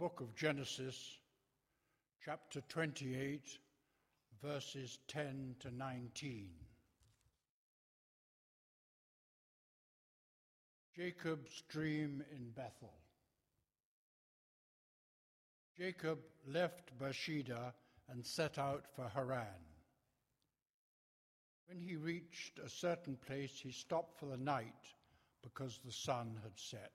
book of Genesis, chapter 28, verses 10 to 19. Jacob's dream in Bethel. Jacob left Beersheba and set out for Haran. When he reached a certain place, he stopped for the night because the sun had set.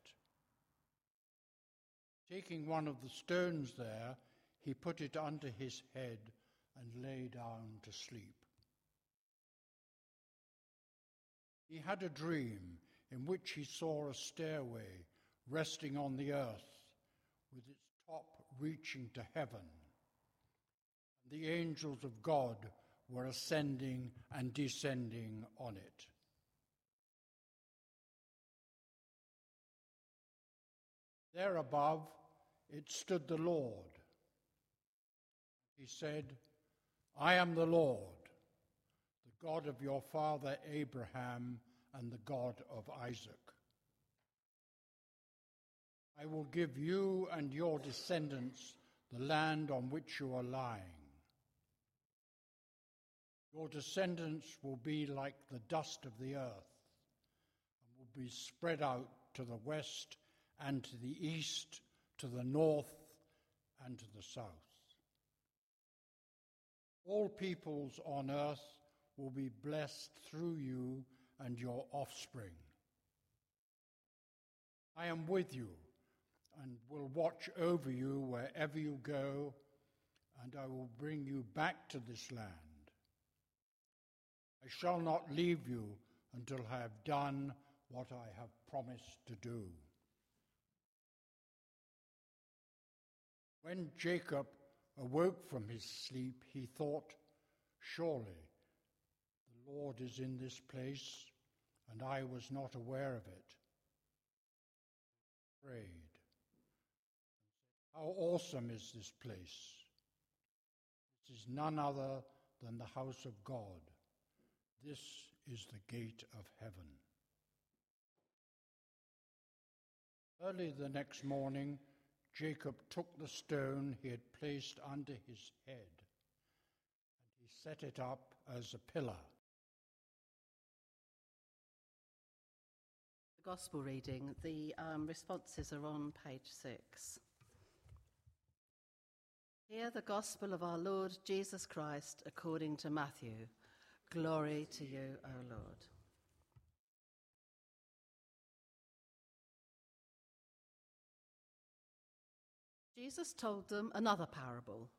Taking one of the stones there, he put it under his head and lay down to sleep. He had a dream in which he saw a stairway resting on the earth with its top reaching to heaven. The angels of God were ascending and descending on it. There above it stood the Lord. He said, I am the Lord, the God of your father Abraham and the God of Isaac. I will give you and your descendants the land on which you are lying. Your descendants will be like the dust of the earth and will be spread out to the west and to the east, to the north and to the south. All peoples on earth will be blessed through you and your offspring. I am with you and will watch over you wherever you go, and I will bring you back to this land. I shall not leave you until I have done what I have promised to do. When Jacob awoke from his sleep, he thought, Surely the Lord is in this place, and I was not aware of it. He Prayed. How awesome is this place! It is none other than the house of God. This is the gate of heaven. Early the next morning, Jacob took the stone he had placed under his head and he set it up as a pillar. The Gospel reading, the um, responses are on page six. Hear the Gospel of our Lord Jesus Christ according to Matthew. Glory to you, O Lord. Jesus told them another parable.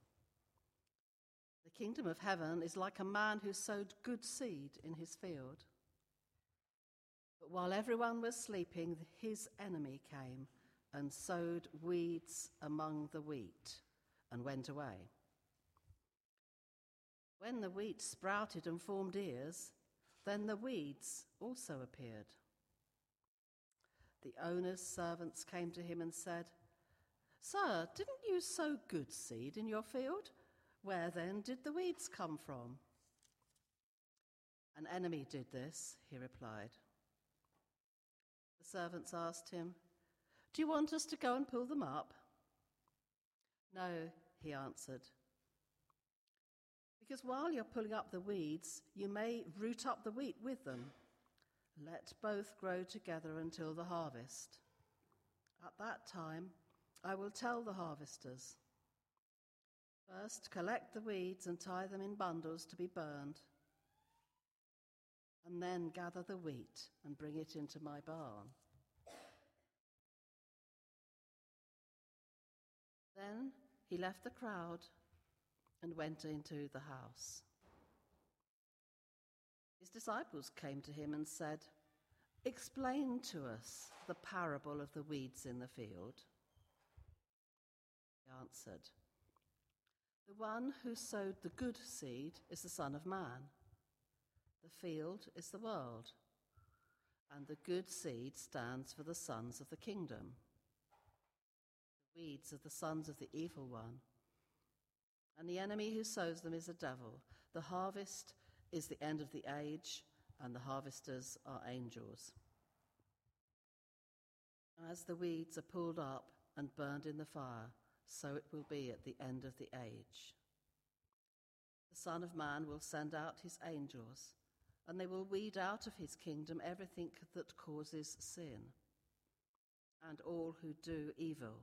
The kingdom of heaven is like a man who sowed good seed in his field. But while everyone was sleeping, his enemy came and sowed weeds among the wheat and went away. When the wheat sprouted and formed ears, then the weeds also appeared. The owner's servants came to him and said, Sir, didn't you sow good seed in your field? Where then did the weeds come from? An enemy did this, he replied. The servants asked him, Do you want us to go and pull them up? No, he answered. Because while you're pulling up the weeds, you may root up the wheat with them. Let both grow together until the harvest. At that time, I will tell the harvesters first, collect the weeds and tie them in bundles to be burned, and then gather the wheat and bring it into my barn. Then he left the crowd and went into the house. His disciples came to him and said, Explain to us the parable of the weeds in the field. Answered, The one who sowed the good seed is the Son of Man. The field is the world, and the good seed stands for the sons of the kingdom. The weeds are the sons of the evil one, and the enemy who sows them is the devil. The harvest is the end of the age, and the harvesters are angels. As the weeds are pulled up and burned in the fire, so it will be at the end of the age. The Son of Man will send out his angels, and they will weed out of his kingdom everything that causes sin, and all who do evil.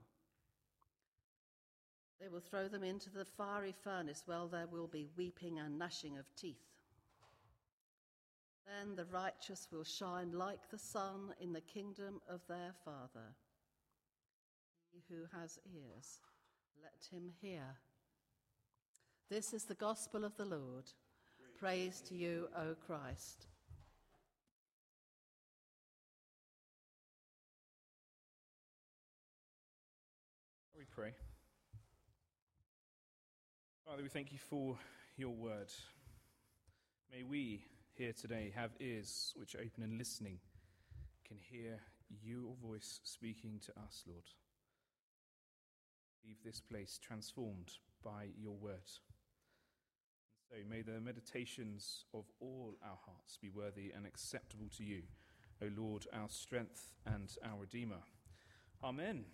They will throw them into the fiery furnace where there will be weeping and gnashing of teeth. Then the righteous will shine like the sun in the kingdom of their Father. He who has ears, let him hear. This is the gospel of the Lord. Praise to you, O Christ. We pray. Father, we thank you for your word. May we here today have ears which open and listening, can hear your voice speaking to us, Lord. Leave this place transformed by your word. And so may the meditations of all our hearts be worthy and acceptable to you, O Lord, our strength and our Redeemer. Amen.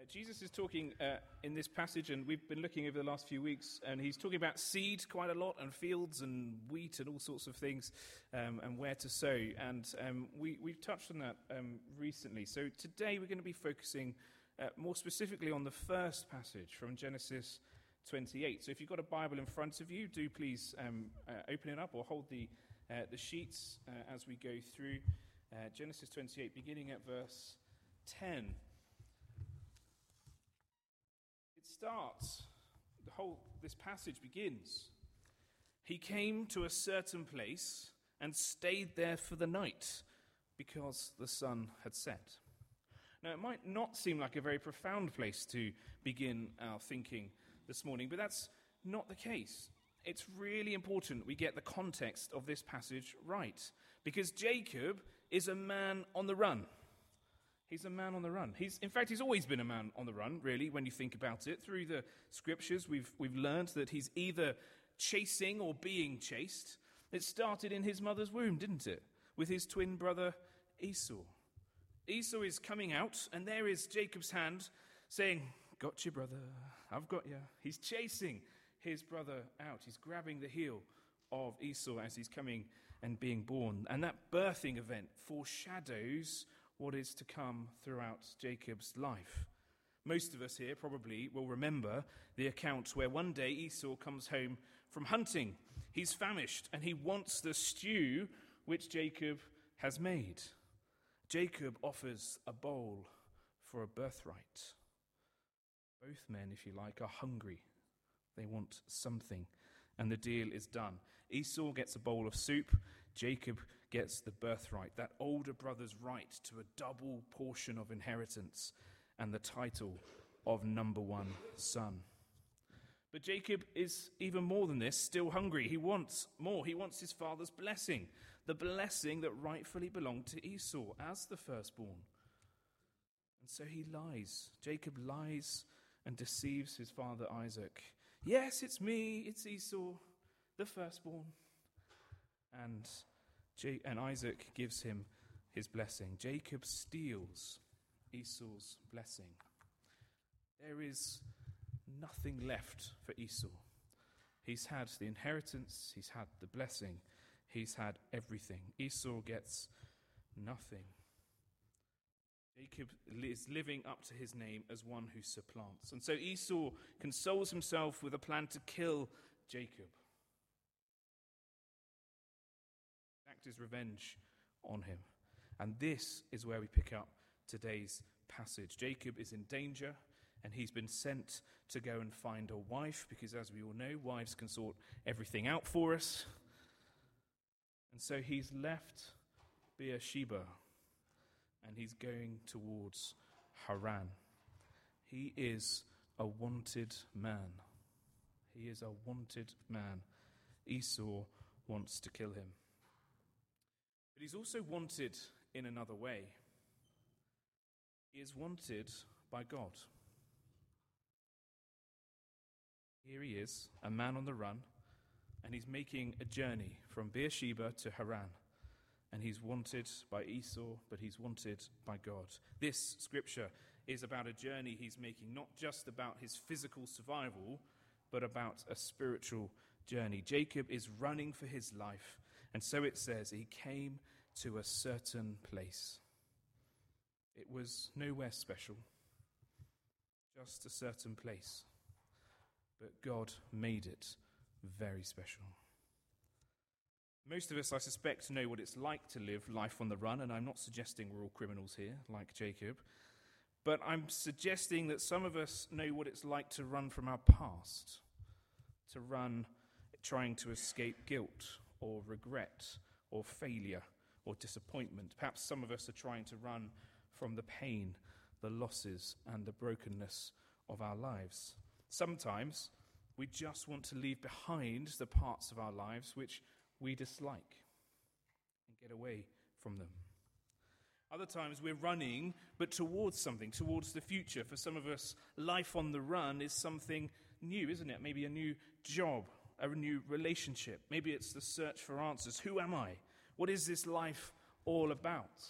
Uh, Jesus is talking uh, in this passage, and we've been looking over the last few weeks, and he's talking about seed quite a lot, and fields, and wheat, and all sorts of things, um, and where to sow. And um, we, we've touched on that um, recently. So today we're going to be focusing uh, more specifically on the first passage from Genesis 28. So if you've got a Bible in front of you, do please um, uh, open it up or hold the, uh, the sheets uh, as we go through Genesis 28, beginning at verse 10. It starts, the whole this passage begins. He came to a certain place and stayed there for the night because the sun had set. Now, it might not seem like a very profound place to begin our thinking this morning, but that's not the case. It's really important we get the context of this passage right because Jacob is a man on the run. He's a man on the run. He's, in fact, he's always been a man on the run, really, when you think about it. Through the scriptures, we've, we've learned that he's either chasing or being chased. It started in his mother's womb, didn't it? With his twin brother Esau. Esau is coming out, and there is Jacob's hand saying, Got you, brother. I've got you. He's chasing his brother out. He's grabbing the heel of Esau as he's coming and being born. And that birthing event foreshadows what is to come throughout Jacob's life. Most of us here probably will remember the account where one day Esau comes home from hunting. He's famished and he wants the stew which Jacob has made. Jacob offers a bowl for a birthright. Both men, if you like, are hungry. They want something, and the deal is done. Esau gets a bowl of soup, Jacob gets the birthright, that older brother's right to a double portion of inheritance and the title of number one son. But Jacob is even more than this, still hungry. He wants more. He wants his father's blessing, the blessing that rightfully belonged to Esau as the firstborn. And so he lies. Jacob lies and deceives his father Isaac. Yes, it's me, it's Esau, the firstborn. And and Isaac gives him his blessing. Jacob steals Esau's blessing. There is nothing left for Esau. He's had the inheritance, he's had the blessing, he's had everything. Esau gets nothing. Jacob is living up to his name as one who supplants. And so Esau consoles himself with a plan to kill Jacob. Act his revenge on him. And this is where we pick up today's passage. Jacob is in danger and he's been sent to go and find a wife because, as we all know, wives can sort everything out for us. And so he's left Beersheba and he's going towards Haran. He is a wanted man. He is a wanted man. Esau wants to kill him. But he's also wanted in another way. He is wanted by God. Here he is, a man on the run, and he's making a journey from Beersheba to Haran. And he's wanted by Esau, but he's wanted by God. This scripture is about a journey he's making, not just about his physical survival, but about a spiritual journey. Jacob is running for his life, and so it says he came to a certain place. It was nowhere special, just a certain place. But God made it very special. Most of us, I suspect, know what it's like to live life on the run, and I'm not suggesting we're all criminals here, like Jacob, but I'm suggesting that some of us know what it's like to run from our past, to run trying to escape guilt or regret or failure or disappointment. Perhaps some of us are trying to run from the pain, the losses, and the brokenness of our lives. Sometimes we just want to leave behind the parts of our lives which we dislike and get away from them. Other times we're running, but towards something, towards the future. For some of us, life on the run is something new, isn't it? Maybe a new job, a new relationship. Maybe it's the search for answers. Who am I? What is this life all about?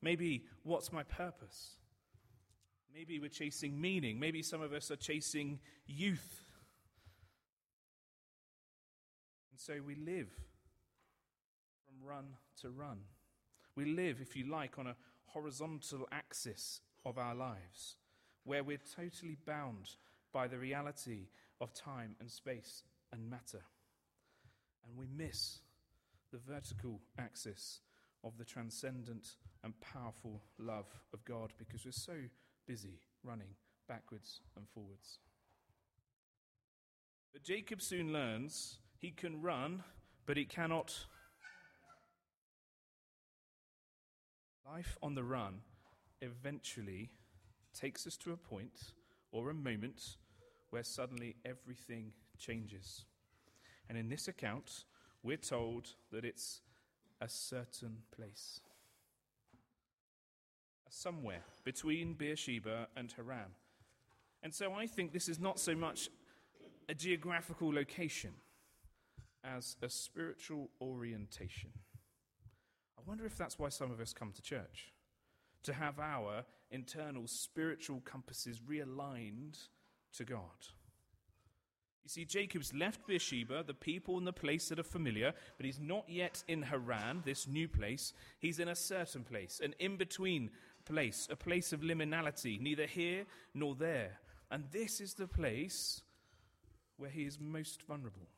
Maybe, what's my purpose? Maybe we're chasing meaning. Maybe some of us are chasing youth. And so we live from run to run. We live, if you like, on a horizontal axis of our lives where we're totally bound by the reality of time and space and matter. And we miss the vertical axis of the transcendent and powerful love of God because we're so busy running backwards and forwards. But Jacob soon learns he can run, but he cannot. Life on the run eventually takes us to a point or a moment where suddenly everything changes. And in this account, we're told that it's a certain place. Somewhere between Beersheba and Haran. And so I think this is not so much a geographical location as a spiritual orientation. I wonder if that's why some of us come to church, to have our internal spiritual compasses realigned to God. You see, Jacob's left Beersheba, the people and the place that are familiar, but he's not yet in Haran, this new place. He's in a certain place, an in between place, a place of liminality, neither here nor there. And this is the place where he is most vulnerable.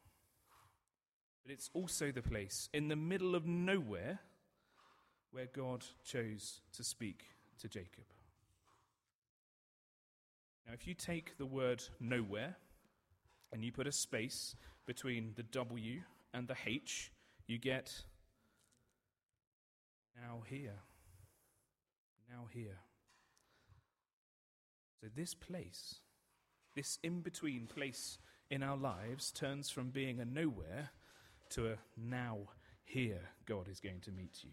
But it's also the place in the middle of nowhere where God chose to speak to Jacob. Now, if you take the word nowhere, and you put a space between the W and the H, you get now here. Now here. So, this place, this in between place in our lives, turns from being a nowhere to a now here, God is going to meet you.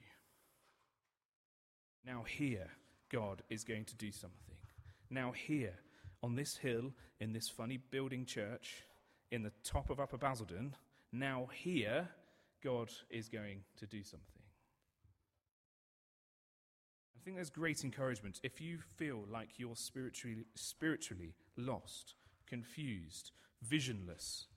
Now, here, God is going to do something. Now, here, on this hill, in this funny building church, in the top of Upper Basildon, now here, God is going to do something. I think there's great encouragement if you feel like you're spiritually, spiritually lost, confused, visionless.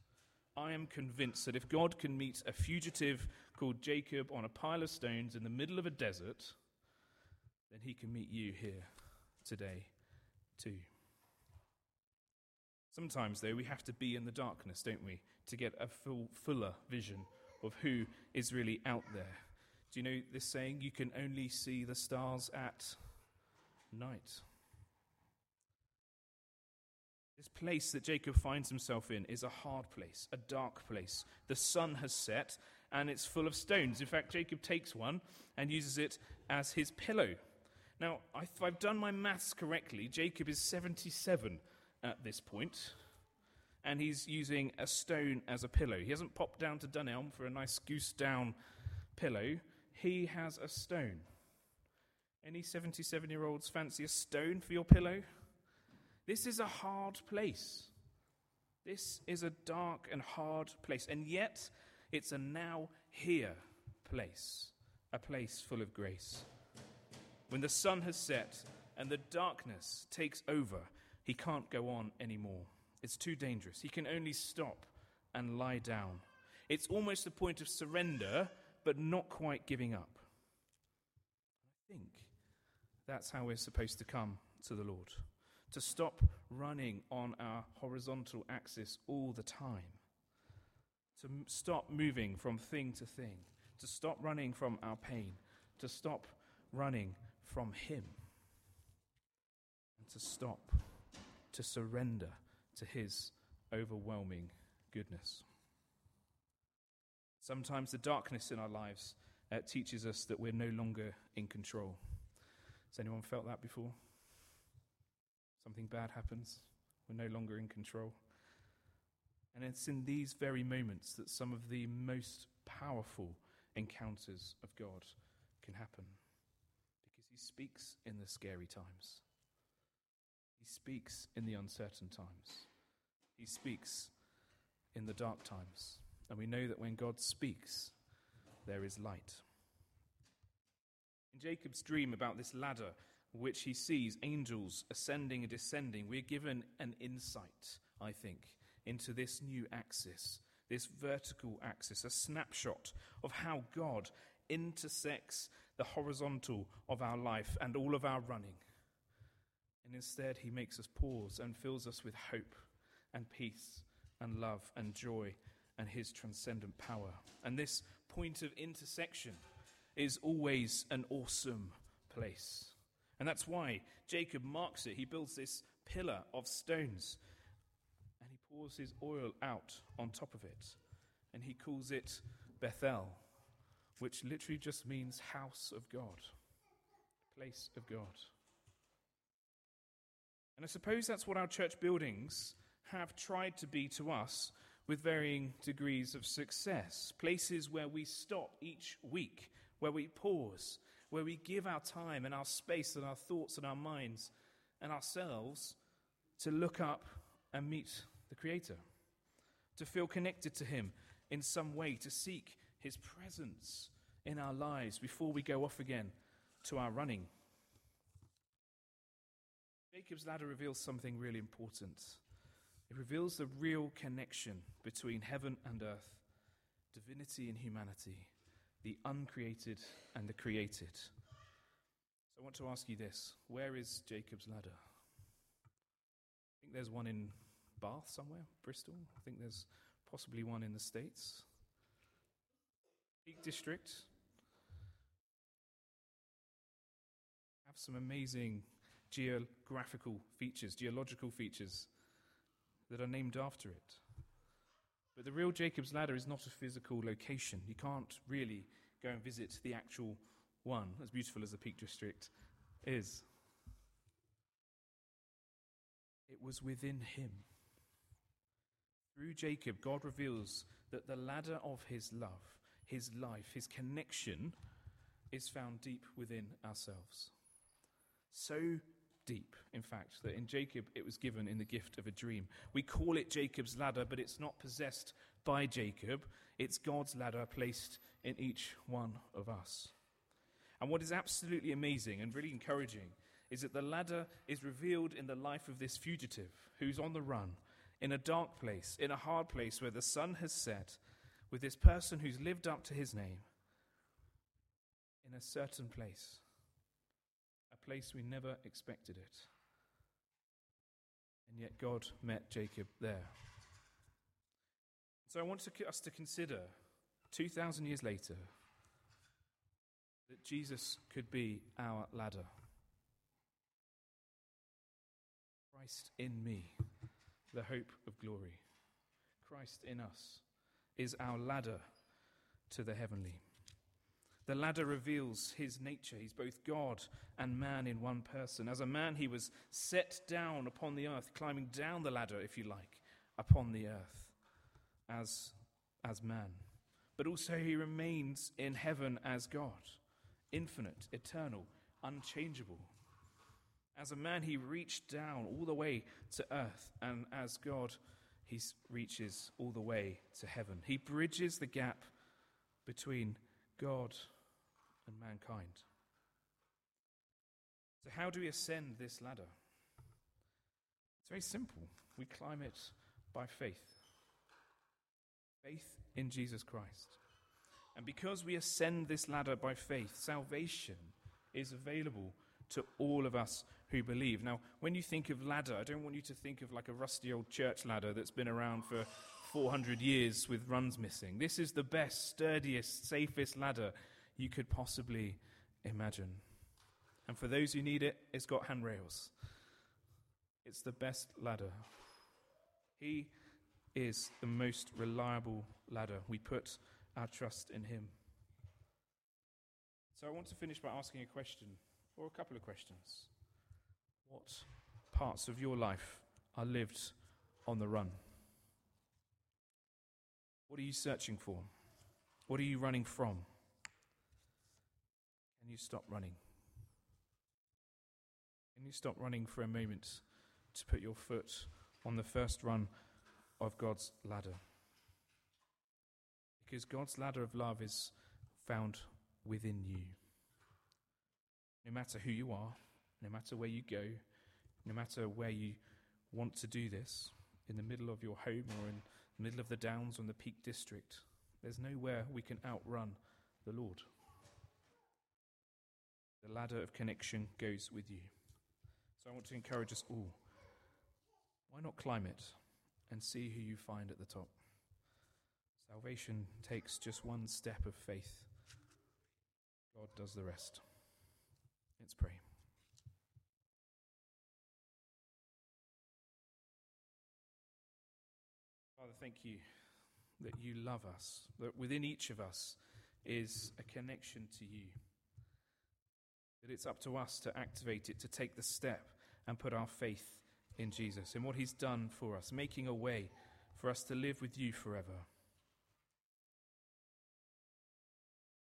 I am convinced that if God can meet a fugitive called Jacob on a pile of stones in the middle of a desert, then he can meet you here today too. Sometimes, though, we have to be in the darkness, don't we, to get a full, fuller vision of who is really out there. Do you know this saying, you can only see the stars at night? This place that Jacob finds himself in is a hard place, a dark place. The sun has set and it's full of stones. In fact, Jacob takes one and uses it as his pillow. Now, if I've done my maths correctly, Jacob is 77 at this point, and he's using a stone as a pillow. He hasn't popped down to Dunelm for a nice goose down pillow, he has a stone. Any 77 year olds fancy a stone for your pillow? This is a hard place. This is a dark and hard place, and yet it's a now here place, a place full of grace. When the sun has set and the darkness takes over, he can't go on anymore. It's too dangerous. He can only stop and lie down. It's almost a point of surrender, but not quite giving up. I think that's how we're supposed to come to the Lord to stop running on our horizontal axis all the time, to m- stop moving from thing to thing, to stop running from our pain, to stop running from Him, and to stop, to surrender to His overwhelming goodness. Sometimes the darkness in our lives uh, teaches us that we're no longer in control. Has anyone felt that before? Something bad happens, we're no longer in control. And it's in these very moments that some of the most powerful encounters of God can happen. Because He speaks in the scary times, He speaks in the uncertain times, He speaks in the dark times. And we know that when God speaks, there is light. In Jacob's dream about this ladder which he sees angels ascending and descending, we're given an insight, I think, into this new axis, this vertical axis, a snapshot of how God intersects the horizontal of our life and all of our running. And instead, he makes us pause and fills us with hope and peace and love and joy and his transcendent power. And this point of intersection is always an awesome place. And that's why Jacob marks it. He builds this pillar of stones and he pours his oil out on top of it. And he calls it Bethel, which literally just means house of God, place of God. And I suppose that's what our church buildings have tried to be to us with varying degrees of success. Places where we stop each week, where we pause, where we give our time and our space and our thoughts and our minds and ourselves to look up and meet the Creator, to feel connected to Him in some way, to seek His presence in our lives before we go off again to our running. Jacob's ladder reveals something really important. It reveals the real connection between heaven and earth, divinity and humanity, the uncreated and the created. So I want to ask you this where is Jacob's ladder? I think there's one in Bath somewhere, Bristol. I think there's possibly one in the States. Peak District. Have some amazing geographical features, geological features that are named after it. But the real Jacob's Ladder is not a physical location. You can't really go and visit the actual one, as beautiful as the Peak District is. It was within him. Through Jacob, God reveals that the ladder of his love, his life, his connection is found deep within ourselves. So deep, in fact, that in Jacob it was given in the gift of a dream. We call it Jacob's ladder, but it's not possessed by Jacob, it's God's ladder placed in each one of us. And what is absolutely amazing and really encouraging is that the ladder is revealed in the life of this fugitive who's on the run, in a dark place, in a hard place where the sun has set, with this person who's lived up to his name, in a certain place place we never expected it. And yet God met Jacob there. So I want to, us to consider 2,000 years later that Jesus could be our ladder. Christ in me, the hope of glory. Christ in us is our ladder to the heavenly. The ladder reveals his nature. He's both God and man in one person. As a man, he was set down upon the earth, climbing down the ladder, if you like, upon the earth as, as man. But also, he remains in heaven as God, infinite, eternal, unchangeable. As a man, he reached down all the way to earth, and as God, he reaches all the way to heaven. He bridges the gap between God and mankind. So, how do we ascend this ladder? It's very simple. We climb it by faith faith in Jesus Christ. And because we ascend this ladder by faith, salvation is available to all of us who believe. Now, when you think of ladder, I don't want you to think of like a rusty old church ladder that's been around for 400 years with runs missing. This is the best, sturdiest, safest ladder you could possibly imagine. And for those who need it, it's got handrails. It's the best ladder. He is the most reliable ladder. We put our trust in Him. So I want to finish by asking a question, or a couple of questions. What parts of your life are lived on the run? What are you searching for? What are you running from? Can you stop running? Can you stop running for a moment to put your foot on the first run of God's ladder? Because God's ladder of love is found within you. No matter who you are, no matter where you go, no matter where you want to do this, in the middle of your home or in the middle of the downs or in the Peak District, there's nowhere we can outrun the Lord. The ladder of connection goes with you. So I want to encourage us all. Why not climb it and see who you find at the top? Salvation takes just one step of faith. God does the rest. Let's pray. Father, thank you that you love us, that within each of us is a connection to you. That it's up to us to activate it, to take the step and put our faith in Jesus, in what he's done for us, making a way for us to live with you forever.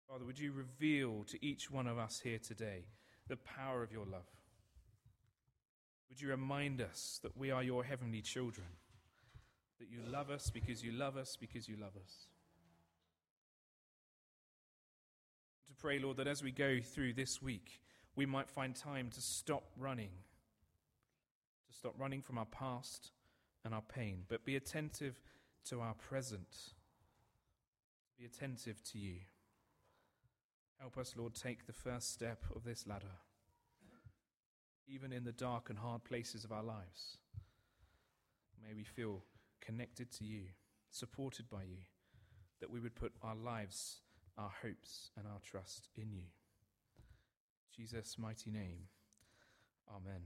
Father, would you reveal to each one of us here today the power of your love? Would you remind us that we are your heavenly children? That you love us because you love us because you love us? Pray, Lord, that as we go through this week, we might find time to stop running, to stop running from our past and our pain, but be attentive to our present, be attentive to you. Help us, Lord, take the first step of this ladder, even in the dark and hard places of our lives. May we feel connected to you, supported by you, that we would put our lives, our hopes, and our trust in you. Jesus' mighty name, Amen.